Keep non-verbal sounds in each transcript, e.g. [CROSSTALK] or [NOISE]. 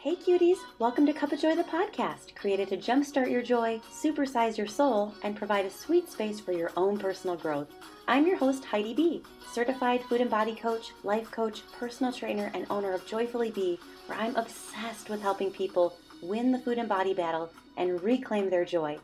Hey cuties, welcome to Cup of Joy the podcast, created to jumpstart your joy, supersize your soul, and provide a sweet space for your own personal growth. I'm your host, Heidi B., certified food and body coach, life coach, personal trainer, and owner of Joyfully Be, where I'm obsessed with helping people win the food and body battle and reclaim their joy.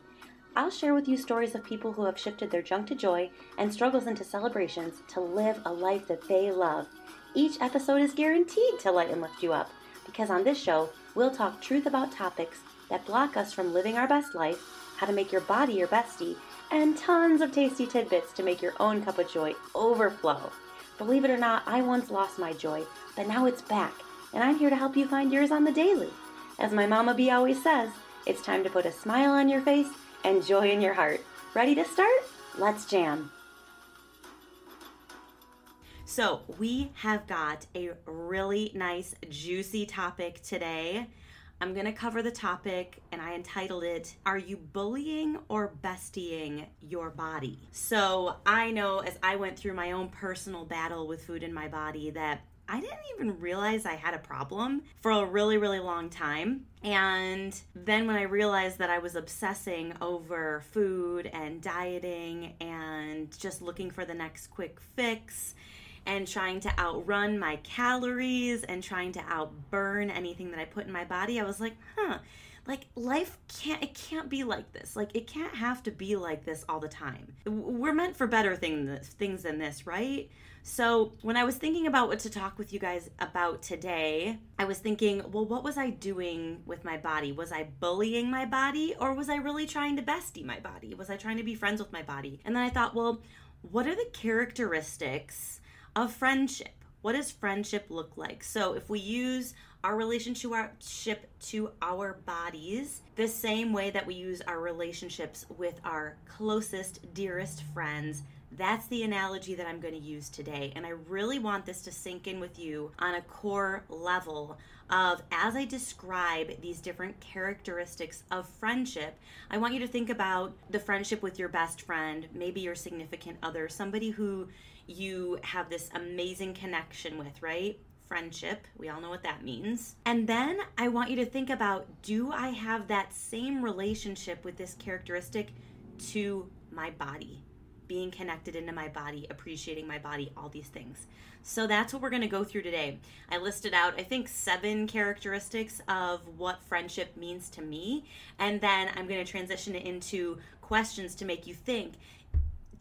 I'll share with you stories of people who have shifted their junk to joy and struggles into celebrations to live a life that they love. Each episode is guaranteed to light and lift you up because on this show, we'll talk truth about topics that block us from living our best life, how to make your body your bestie, and tons of tasty tidbits to make your own cup of joy overflow. Believe it or not, I once lost my joy, but now it's back, and I'm here to help you find yours on the daily. As my Mama bee always says, it's time to put a smile on your face and joy in your heart. Ready to start? Let's jam. So, we have got a really nice, juicy topic today. I'm going to cover the topic and I entitled it, Are You Bullying or Bestieing Your Body? So, I know as I went through my own personal battle with food in my body that I didn't even realize I had a problem for a really, really long time. And then when I realized that I was obsessing over food and dieting and just looking for the next quick fix and trying to outrun my calories and trying to outburn anything that I put in my body, I was like, huh, like life can't it can't be like this. Like it can't have to be like this all the time. We're meant for better things things than this, right? So, when I was thinking about what to talk with you guys about today, I was thinking, well, what was I doing with my body? Was I bullying my body or was I really trying to bestie my body? Was I trying to be friends with my body? And then I thought, well, what are the characteristics of friendship. What does friendship look like? So, if we use our relationship to our bodies the same way that we use our relationships with our closest, dearest friends, that's the analogy that I'm going to use today. And I really want this to sink in with you on a core level of as I describe these different characteristics of friendship, I want you to think about the friendship with your best friend, maybe your significant other, somebody who you have this amazing connection with, right? Friendship, we all know what that means. And then I want you to think about do I have that same relationship with this characteristic to my body? Being connected into my body, appreciating my body, all these things. So that's what we're going to go through today. I listed out, I think, seven characteristics of what friendship means to me. And then I'm going to transition it into questions to make you think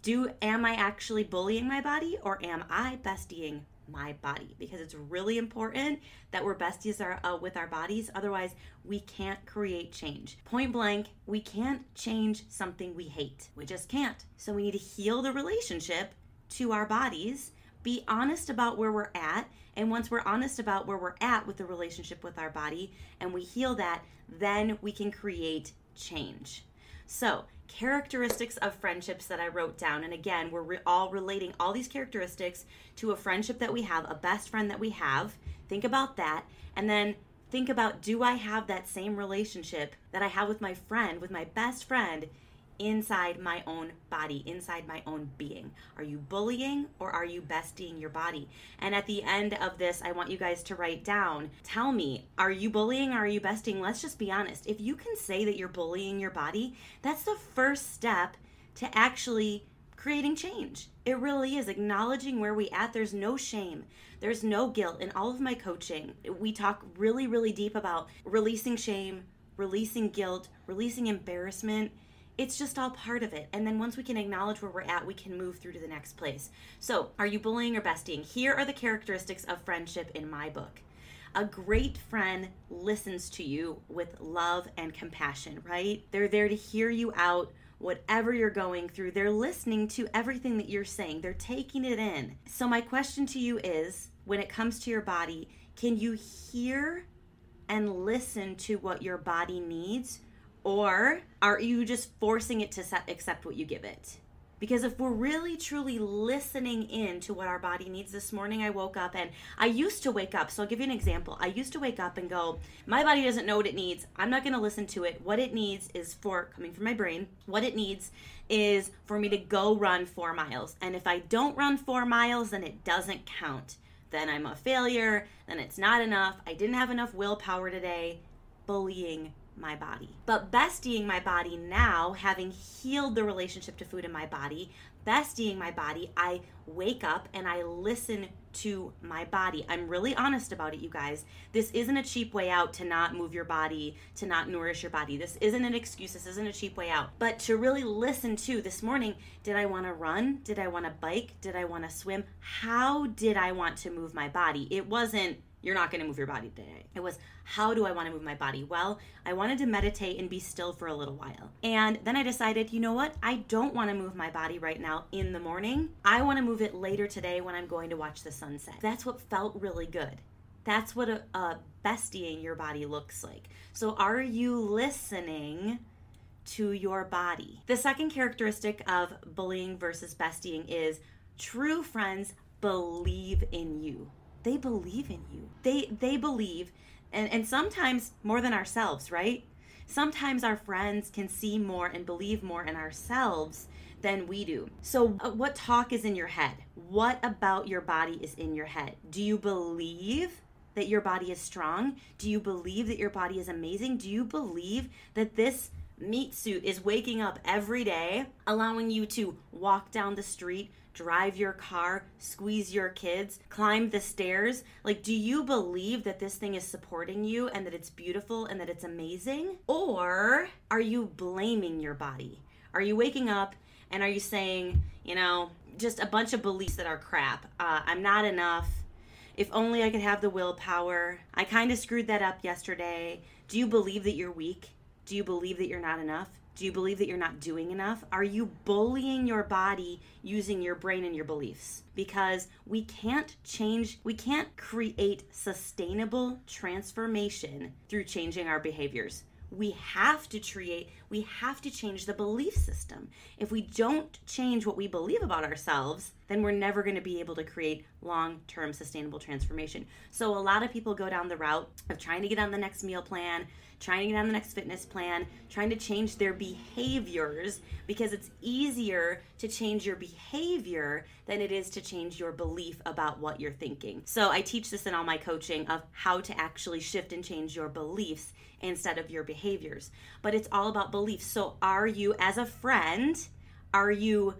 do am I actually bullying my body or am I bestieing my body? Because it's really important that we're besties are, uh, with our bodies. Otherwise, we can't create change. Point blank, we can't change something we hate. We just can't. So we need to heal the relationship to our bodies, be honest about where we're at. And once we're honest about where we're at with the relationship with our body and we heal that, then we can create change. So, characteristics of friendships that I wrote down. And again, we're re- all relating all these characteristics to a friendship that we have, a best friend that we have. Think about that. And then think about do I have that same relationship that I have with my friend, with my best friend? Inside my own body, inside my own being. Are you bullying or are you bestieing your body? And at the end of this, I want you guys to write down tell me, are you bullying or are you besting? Let's just be honest. If you can say that you're bullying your body, that's the first step to actually creating change. It really is acknowledging where we at. There's no shame. There's no guilt in all of my coaching. We talk really really deep about releasing shame, releasing guilt, releasing embarrassment it's just all part of it. And then once we can acknowledge where we're at, we can move through to the next place. So, are you bullying or besting? Here are the characteristics of friendship in my book. A great friend listens to you with love and compassion, right? They're there to hear you out, whatever you're going through. They're listening to everything that you're saying, they're taking it in. So, my question to you is when it comes to your body, can you hear and listen to what your body needs? Or are you just forcing it to accept what you give it? Because if we're really truly listening in to what our body needs this morning, I woke up and I used to wake up. So I'll give you an example. I used to wake up and go, My body doesn't know what it needs. I'm not going to listen to it. What it needs is for, coming from my brain, what it needs is for me to go run four miles. And if I don't run four miles, then it doesn't count. then I'm a failure, then it's not enough, I didn't have enough willpower today, bullying my body. But bestieing my body now, having healed the relationship to food in my body, bestieing my body, I wake up and I listen to my body. I'm really honest about it, you guys. This isn't a cheap way out to not move your body, to not nourish your body. This isn't an excuse. This isn't a cheap way out. But to really listen to this morning, did I want to run? Did I want to bike? Did I want to swim? How did I want to move my body? It wasn't you're not going to move your body today. It was, how do I want to move my body? Well, I wanted to meditate and be still for a little while. And then I decided, you know what? I don't want to move my body right now in the morning. I want to move it later today when I'm going to watch the sunset. That's what felt really good. That's what a, a your body looks like. So, are you listening? to your body. The second characteristic of bullying versus bestieing is true friends believe in you they believe in you. They they believe and and sometimes more than ourselves, right? Sometimes our friends can see more and believe more in ourselves than we do. So, uh, what talk is in your head? What about your body is in your head? Do you believe that your body is strong? Do you believe that your body is amazing? Do you believe that this meat suit is waking up every day, allowing you to walk down the street, drive your car, squeeze your kids, climb the stairs? Like, do you believe that this thing is supporting you and that it's beautiful and that it's amazing? Or are you blaming your body? Are you waking up and are you saying, you know, just a bunch of beliefs that are crap? Uh, I'm not enough. If only I could have the willpower. I kind of screwed that up yesterday. Do you believe that you're weak? Do you believe that you're not enough? Do you believe that you're not doing enough? Are you bullying your body using your brain and your beliefs? Because we can't change, we can't create sustainable transformation through changing our behaviors. We have to create, we have to change the belief system. If we don't change what we believe about ourselves, then we're never going to be able to create long term sustainable transformation. So, a lot of people go down the route of trying to get on the next meal plan, trying to get on the next fitness plan, trying to change their behaviors because it's easier to change your behavior than it is to change your belief about what you're thinking. So I teach this in all my coaching of how to actually shift and change your beliefs instead of your behaviors. But it's all about beliefs. So are you as a friend, are you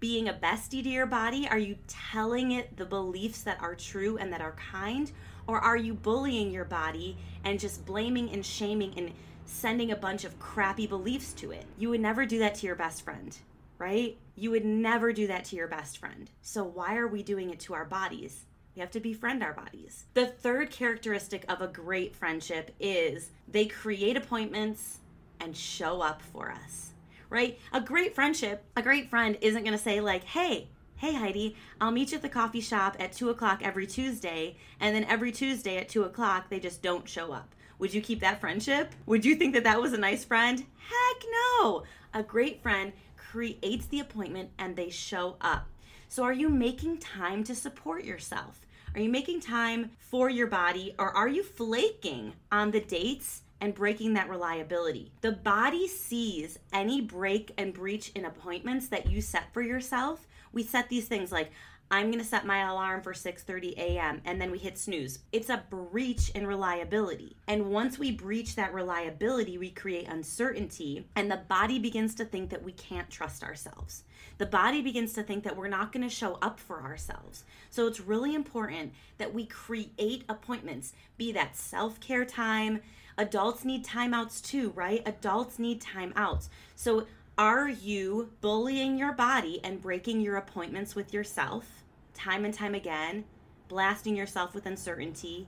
being a bestie to your body? Are you telling it the beliefs that are true and that are kind? Or are you bullying your body and just blaming and shaming and sending a bunch of crappy beliefs to it? You would never do that to your best friend, right? You would never do that to your best friend. So why are we doing it to our bodies? We have to befriend our bodies. The third characteristic of a great friendship is they create appointments and show up for us, right? A great friendship, a great friend isn't to say, like, hey, hey Heidi, I'll meet you at the coffee shop at two o'clock every Tuesday, and then every Tuesday at two o'clock they just don't show up. Would you keep that friendship? Would you think that that was a nice friend? Heck no! A great friend creates the appointment and they show up. So, are you making time to support yourself? Are you making time for your body or are you flaking on the dates and breaking that reliability? The body sees any break and breach in appointments that you set for yourself we set these things like I'm going to set my alarm for 6:30 a.m. and then we hit snooze. It's a breach in reliability. And once we breach that reliability, we create uncertainty and the body begins to think that we can't trust ourselves. The body begins to think that we're not going to show up for ourselves. So it's really important that we create appointments, be that self-care time. Adults need timeouts too, right? Adults need timeouts. So are you bullying your body and breaking your appointments with yourself time and time again, blasting yourself with uncertainty,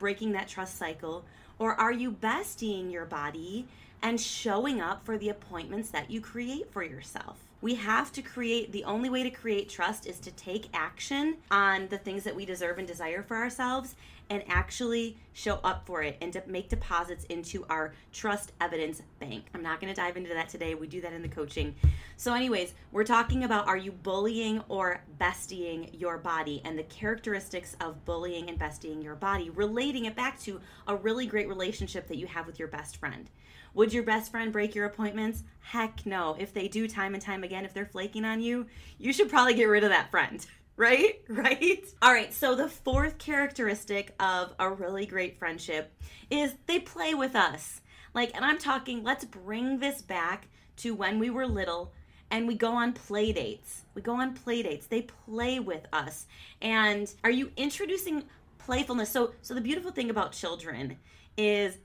breaking that trust cycle? Or are you bestieing your body and showing up for the appointments that you create for yourself? We have to create, the only way to create trust is to take action on the things that we deserve and desire for ourselves and actually show up for it and to make deposits into our trust evidence bank. I'm not going to dive into that today. We do that in the coaching. So, anyways, we're talking about are you bullying or bestieing your body and the characteristics of bullying and bestieing your body, relating it back to a really great relationship that you have with your best friend. Would your best friend break your appointments? Heck no. If they do time and time again, if they're flaking on you, you should probably get rid of that friend. [LAUGHS] right? [LAUGHS] Right? All right, so the fourth characteristic of a really great friendship is they play with us. Like, and I'm talking, let's bring this back to when we were little and we go on play dates. We go on play dates. They play with us. And are you introducing playfulness? So so the beautiful thing about children is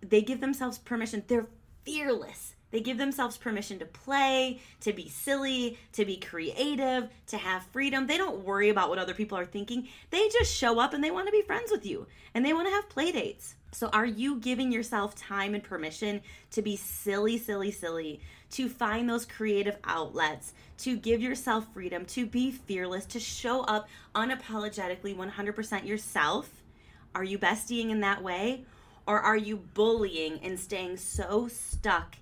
they give themselves permission. They're fearless. They give themselves permission to play, to be silly, to be creative, to have freedom. They don't worry about what other people are thinking. They just show up and they want to be friends with you and they want to have play dates. So, are you giving yourself time and permission to be silly, silly, silly, to find those creative outlets, to give yourself freedom, to be fearless, to show up unapologetically 100% yourself? Are you bestieing in that way? Or are you bullying and staying so stuck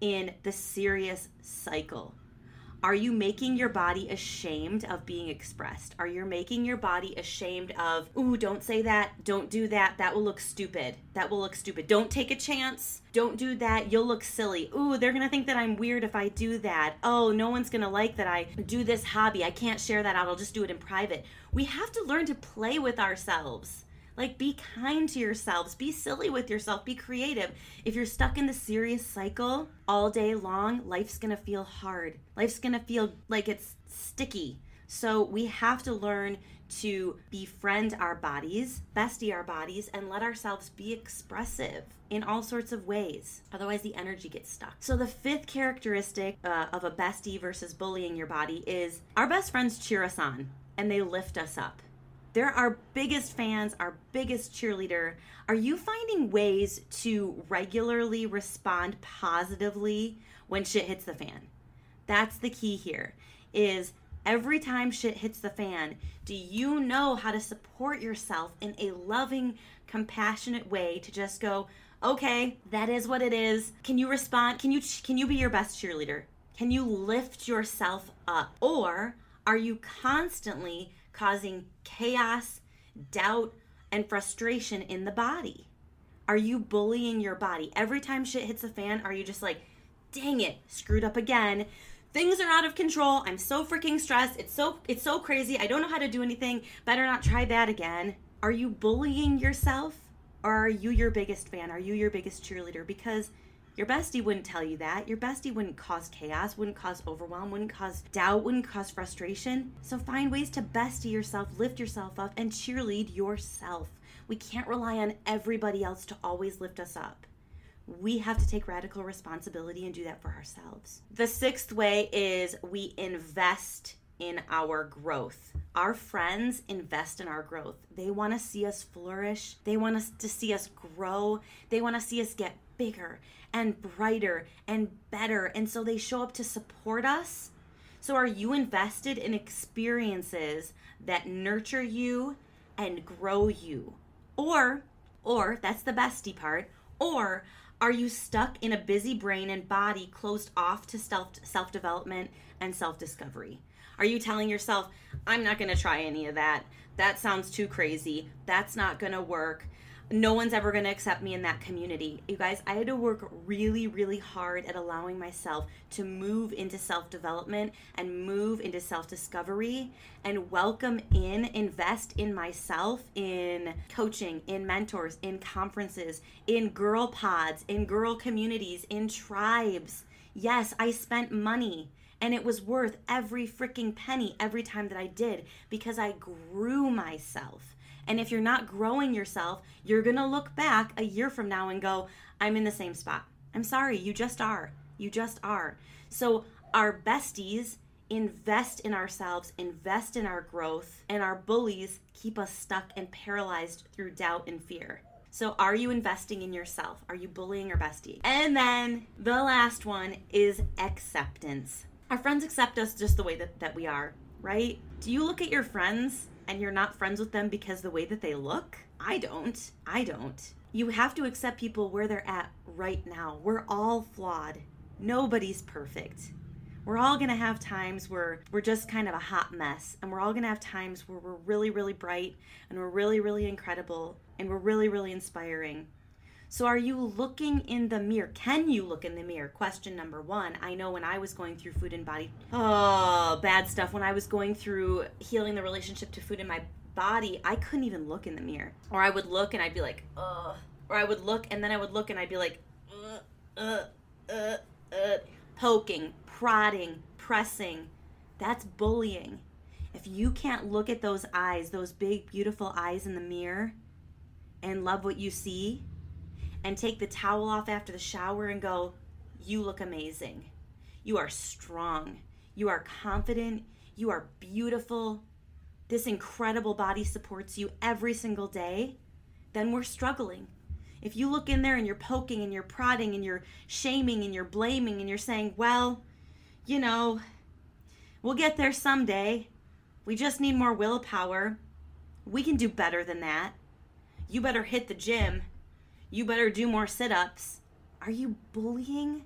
in the serious cycle? Are you making your body ashamed of being expressed? Are you making your body ashamed of, ooh, don't say that, don't do that, that will look stupid. That will look stupid. Don't take a chance. Don't do that, you'll look silly. Ooh, they're gonna think that I'm weird if I do that. Oh, no one's gonna like that I do this hobby. I can't share that out, I'll just do it in private. We have to learn to play with ourselves like, be kind to yourselves, be silly with yourself, be creative. If you're stuck in the serious cycle all day long, life's gonna feel hard. Life's gonna feel like it's sticky. So, we have to learn to befriend our bodies, bestie our bodies, and let ourselves be expressive in all sorts of ways. Otherwise, the energy gets stuck. So, the fifth characteristic uh, of a bestie versus bullying your body is our best friends cheer us on and they lift us up. They're our biggest fans, our biggest cheerleader. Are you finding ways to regularly respond positively when shit hits the fan? That's the key here. Is every time shit hits the fan, do you know how to support yourself in a loving, compassionate way to just go, "Okay, that is what it is." Can you respond? Can you can you be your best cheerleader? Can you lift yourself up? Or are you constantly causing chaos, doubt, and frustration in the body? Are you bullying your body? Every time shit hits the fan, are you just like, dang it, screwed up again? Things are out of control. I'm so freaking stressed. It's so it's so crazy. I don't know how to do anything. Better not try that again. Are you bullying yourself? Or are you your biggest fan? Are you your biggest cheerleader? Because your bestie wouldn't tell you that. Your bestie wouldn't cause chaos, wouldn't cause overwhelm, wouldn't cause doubt, wouldn't cause frustration. So find ways to bestie yourself, lift yourself up, and cheerlead yourself. We can't rely on everybody else to always lift us up. We have to take radical responsibility and do that for ourselves. The sixth way is we invest in our growth. Our friends invest in our growth. They want to see us flourish. They want us to see us grow. They want to see us get bigger and brighter and better. And so they show up to support us. So are you invested in experiences that nurture you and grow you? Or or that's the bestie part, or are you stuck in a busy brain and body closed off to self self development and self discovery? Are you telling yourself, I'm not going to try any of that? That sounds too crazy. That's not going to work no one's ever going to accept me in that community. You guys, I had to work really, really hard at allowing myself to move into self development and move into self discovery and welcome in, invest in myself in coaching, in mentors, in conferences, in girl pods, in girl communities, in tribes. Yes, I spent money and it was worth every freaking penny every time that I did because I grew myself. And if you're not growing yourself, you're going to look back a year from now and go, I'm in the same spot. I'm sorry, you just are. You just are. So, our besties invest in ourselves, invest in our growth, and our bullies keep us stuck and paralyzed through doubt and fear. So, are you investing in yourself? Are you bullying your bestie? And then the last one is acceptance. Our friends accept us just the way that, that we are, right? Do you look at your friends and you're not friends with them because the way that they look? I don't. I don't. You have to accept people where they're at right now. We're all flawed. Nobody's perfect. We're all going to have times where we're just kind of a hot mess, and we're all going to have times where we're really, really bright and we're really, really incredible and we're really, really inspiring. So, are you looking in the mirror? Can you look in the mirror? Question number one. I know when I was going through food and body, oh, bad stuff. When I was going through healing the relationship to food in my body, I couldn't even look in the mirror. Or I would look and I'd be like, ugh. Or I would look and then I would look and I'd be like, uh, uh, uh, uh, poking, prodding, pressing. That's bullying. If you can't look at those eyes, those big, beautiful eyes in the mirror, and love what you see, and take the towel off after the shower and go, You look amazing. You are strong. You are confident. You are beautiful. This incredible body supports you every single day. Then we're struggling. If you look in there and you're poking and you're prodding and you're shaming and you're blaming and you're saying, Well, you know, we'll get there someday. We just need more willpower. We can do better than that. You better hit the gym you better do more sit ups. Are you bullying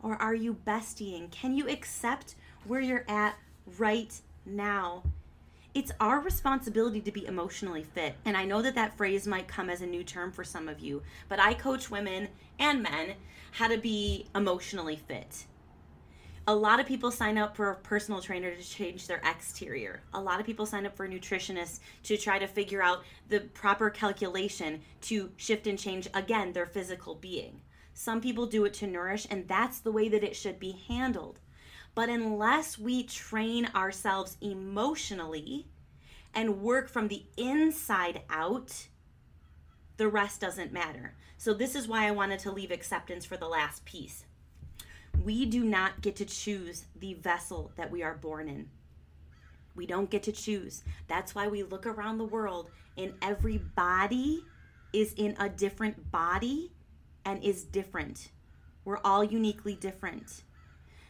or are you bestieing? Can you accept where you're at right now? It's our responsibility to be emotionally fit. And I know that that phrase might come as a new term for some of you, but I coach women and men how to be emotionally fit a lot of people sign up for a personal trainer to change their exterior. A lot of people sign up for a nutritionist to try to figure out the proper calculation to shift and change, again, their physical being. Some people do it to nourish, and that's the way that it should be handled. But unless we train ourselves emotionally and work from the inside out, the rest doesn't matter. So, this is why I wanted to leave acceptance for the last piece we do not get to choose the vessel that we are born in. We don't get to choose. That's why we look around the world and every body is in a different body and is different. We're all uniquely different.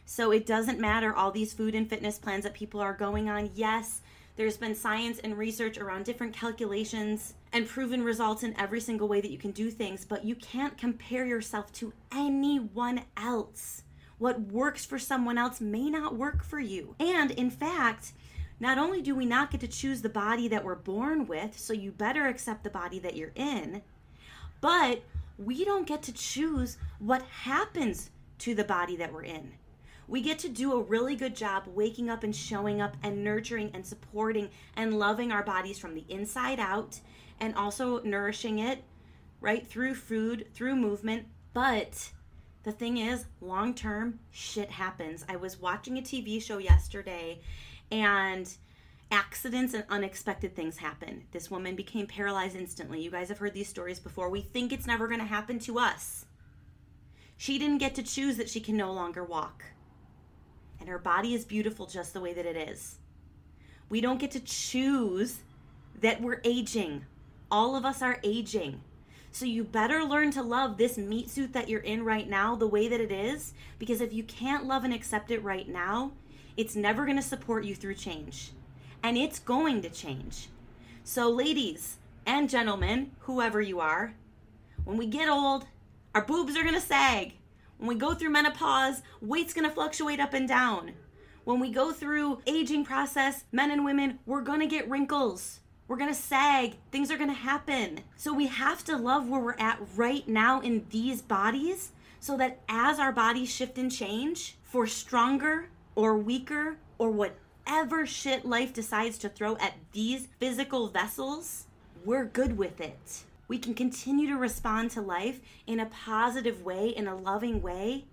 So it doesn't matter all these food and fitness plans that people are going on. Yes, there's been science and research around different calculations and proven results in every single way that you can do things, but you can't compare yourself to anyone else what works for someone else may not work for you. And in fact, not only do we not get to choose the body that we're born with, so you better accept the body that you're in, but we don't get to choose what happens to the body that we're in. We get to do a really good job waking up and showing up and nurturing and supporting and loving our bodies from the inside out and also nourishing it, right, through food, through movement. But the thing is, long term, shit happens. I was watching a TV show yesterday and accidents and unexpected things happen. This woman became paralyzed instantly. You guys have heard these stories before. We think it's never going to happen to us. She didn't get to choose that she can no longer walk. And her body is beautiful just the way that it is. We don't get to choose that we're aging. All of us are aging. So you better learn to love this meat suit that you're in right now the way that it is, because if you can't love and accept it right now, it's never going to support you through change. And it's going to change. So, ladies and gentlemen, whoever you are, when we get old, our boobs are going to sag. When we go through menopause, weight's going to fluctuate up and down. When we go through aging process, men and women, we're going to get wrinkles. We're going to sag. Things are going to happen. So we have to love where we're at right now in these bodies so that as our bodies shift and change for stronger or weaker or whatever shit life decides to throw at these physical vessels, we're good with it. We can continue to respond to life in a positive way, in a loving way.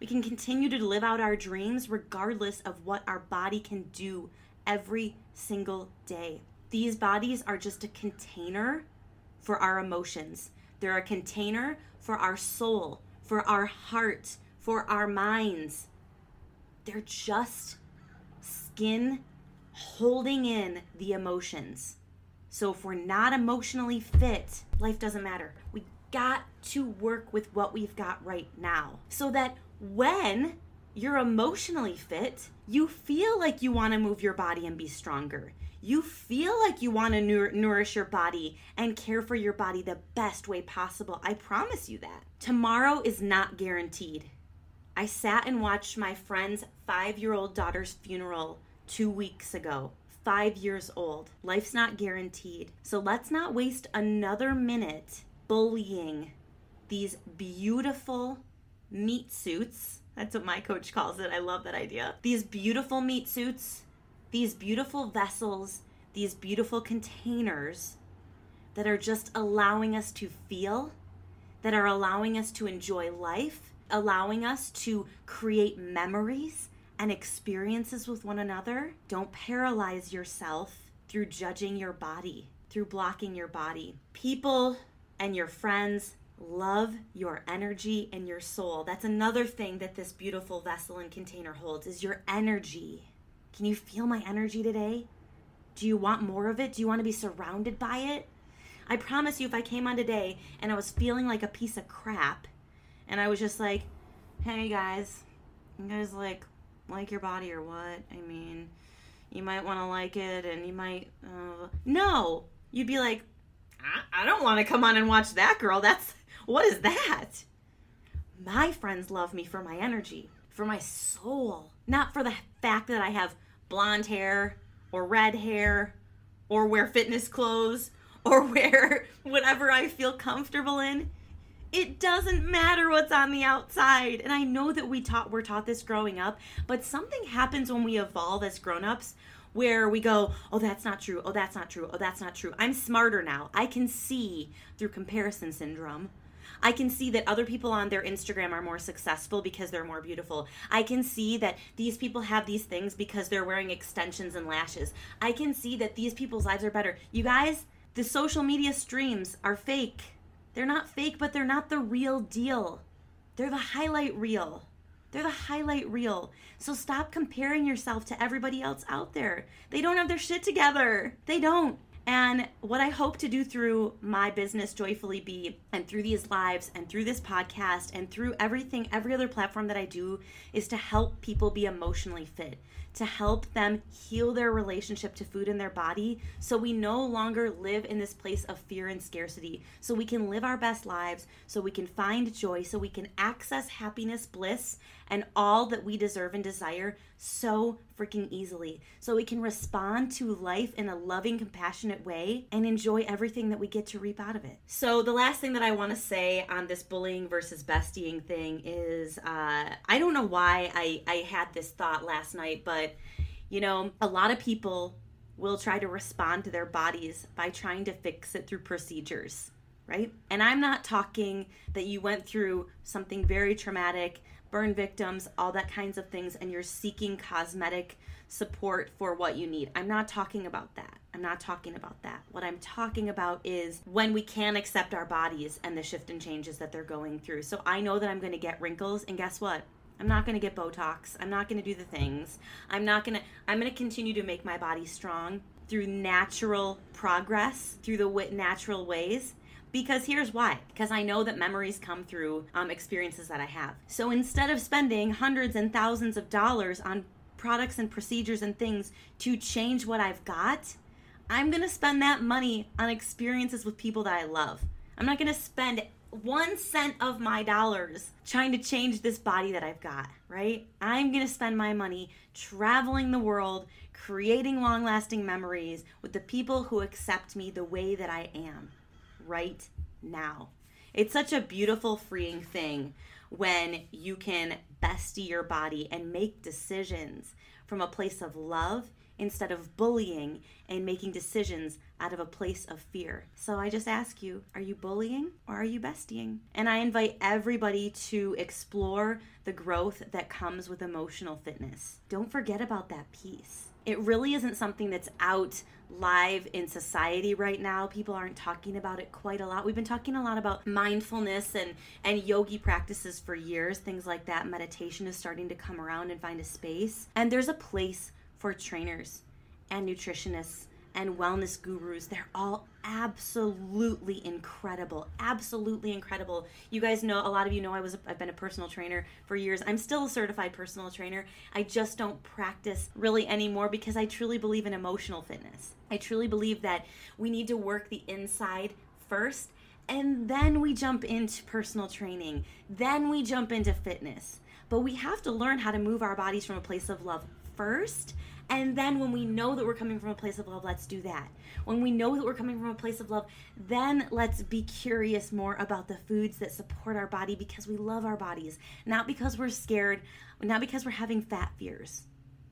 We can continue to live out our dreams regardless of what our body can do every single day. These bodies are just a container for our emotions. They're a container for our soul, for our heart, for our minds. They're just skin holding in the emotions. So if we're not emotionally fit, life doesn't matter. We got to work with what we've got right now so that when you're emotionally fit, you feel like you want to move your body and be stronger you feel like you want to nourish your body and care for your body the best way possible. I promise you that. Tomorrow is not guaranteed. I sat and watched my friend's five year old daughter's funeral two weeks ago. Five years old. Life's not guaranteed. So let's not waste another minute bullying, these beautiful meat suits. That's what my coach calls it. I love that idea. These beautiful meat suits, these beautiful vessels, these beautiful containers that are just allowing us to feel, that are allowing us to enjoy life, allowing us to create memories and experiences with one another. Don't paralyze yourself through judging your body, through blocking your body. People and your friends love your energy and your soul. That's another thing that this beautiful vessel and container holds is your energy. Can you feel my energy today? Do you want more of it? Do you want to be surrounded by it? I promise you if I came on today and I was feeling like a piece of crap and I was just like, "Hey guys, you guys like like your body or what?" I mean, you might want to like it and you might uh, no you'd be like I, I don't want to come on and watch that girl that's what is that my friends love me for my energy for my soul not for the fact that i have blonde hair or red hair or wear fitness clothes or [LAUGHS] wear whatever i feel comfortable in it doesn't matter what's on the outside. And I know that we taught we're taught this growing up, but something happens when we evolve as grown-ups where we go, "Oh, that's not true. Oh, that's not true. Oh, that's not true." I'm smarter now. I can see through comparison syndrome. I can see that other people on their Instagram are more successful because they're more beautiful. I can see that these people have these things because they're wearing extensions and lashes. I can see that these people's lives are better. You guys, the social media streams are fake they're not fake, but they're not the real deal. They're the highlight reel. They're the highlight reel. So stop comparing yourself to everybody else out there. They don't have their shit together. They don't. And what I hope to do through my business, Joyfully Be, and through these lives, and through this podcast, and through everything, every other platform that I do, is to help people be emotionally fit, to help them heal their relationship to food in their body so we no longer live in this place of fear and scarcity, so we can live our best lives, so we can find joy, so we can access happiness, bliss, and all that we deserve and desire so freaking easily. So we can respond to life in a loving, compassionate way and enjoy everything that we get to reap out of it. So, the last thing that I want to say on this bullying versus bestieing thing is uh, I don't know why I, I had this thought last night, but you know, a lot of people will try to respond to their bodies by trying to fix it through procedures right? And I'm not talking that you went through something very traumatic burn victims, all that kinds of things, and you're seeking cosmetic support for what you need. I'm not talking about that. I'm not talking about that. What I'm talking about is when we can accept our bodies and the shift and changes that they're going through. So I know that I'm going to get wrinkles, and guess what? I'm not going to get Botox. I'm not going to do the things. I'm not going to, I'm going to continue to make my body strong through natural progress, through the natural ways because here's why. Because I know that memories come through um, experiences that I have. So instead of spending hundreds and thousands of dollars on products and procedures and things to change what I've got, I'm going to spend that money on experiences with people that I love. I'm not going to spend one cent of my dollars trying to change this body that I've got, right? I'm going to spend my money traveling the world, creating long lasting memories with the people who accept me the way that I am right now. It's such a beautiful, freeing thing when you can bestie your body and make decisions from a place of love instead of bullying and making decisions out of a place of fear. So I just ask you, are you bullying or are you bestieing? And I invite everybody to explore the growth that comes with emotional fitness. Don't forget about that piece. It really isn't something that's out live in society right now. People aren't talking about it quite a lot. We've been talking a lot about mindfulness and and yogi practices for years, things like that. Meditation is starting to come around and find a space. And there's a place for trainers and nutritionists and wellness gurus. They're all absolutely incredible. Absolutely incredible. You guys know a lot of you know I was I've been a personal trainer for years. I'm still a certified personal trainer. I just don't practice really anymore because I truly believe in emotional fitness. I truly believe that we need to work the inside first and then we jump into personal training. Then we jump into fitness. But we have to learn how to move our bodies from a place of love first. And then when we know that we're coming from a place of love, let's do that. When we know that we're coming from a place of love, then let's be curious more about the foods that support our body because we love our bodies, not because we're scared, not because we're having fat fears,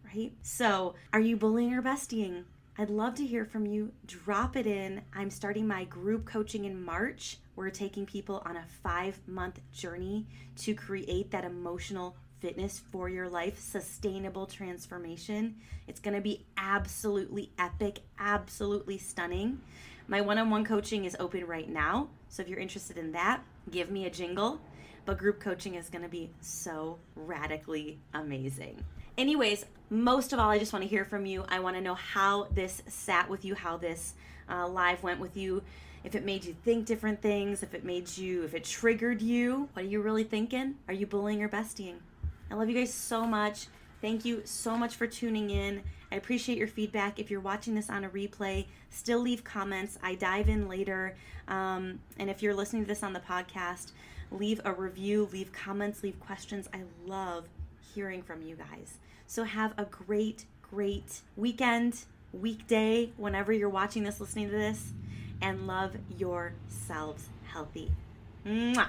right? So, are you bullying or bestieing? I'd love to hear from you. Drop it in. I'm starting my group coaching in March. We're taking people on a five month journey to create that emotional fitness for your life, sustainable transformation. It's going to be absolutely epic, absolutely stunning. My one on one coaching is open right now. So if you're interested in that, give me a jingle. But group coaching is going to be so radically amazing. Anyways, most of all, I just want to hear from you. I want to know how this sat with you, how this uh, live went with you if it made you think different things, if it made you, if it triggered you. What are you really thinking? Are you bullying or bestieing? I love you guys so much. Thank you so much for tuning in. I appreciate your feedback. If you're watching this on a replay, still leave comments. I dive in later. Um, and if you're listening to this on the podcast, leave a review, leave comments, leave questions. I love hearing from you guys. So have a great, great weekend, weekday, whenever you're watching this, listening to this, and love yourselves healthy. Mwah.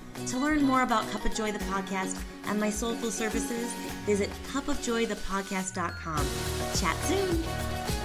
To learn more about Cup of Joy the podcast and my soulful services, visit cupofjoythepodcast.com. Chat soon.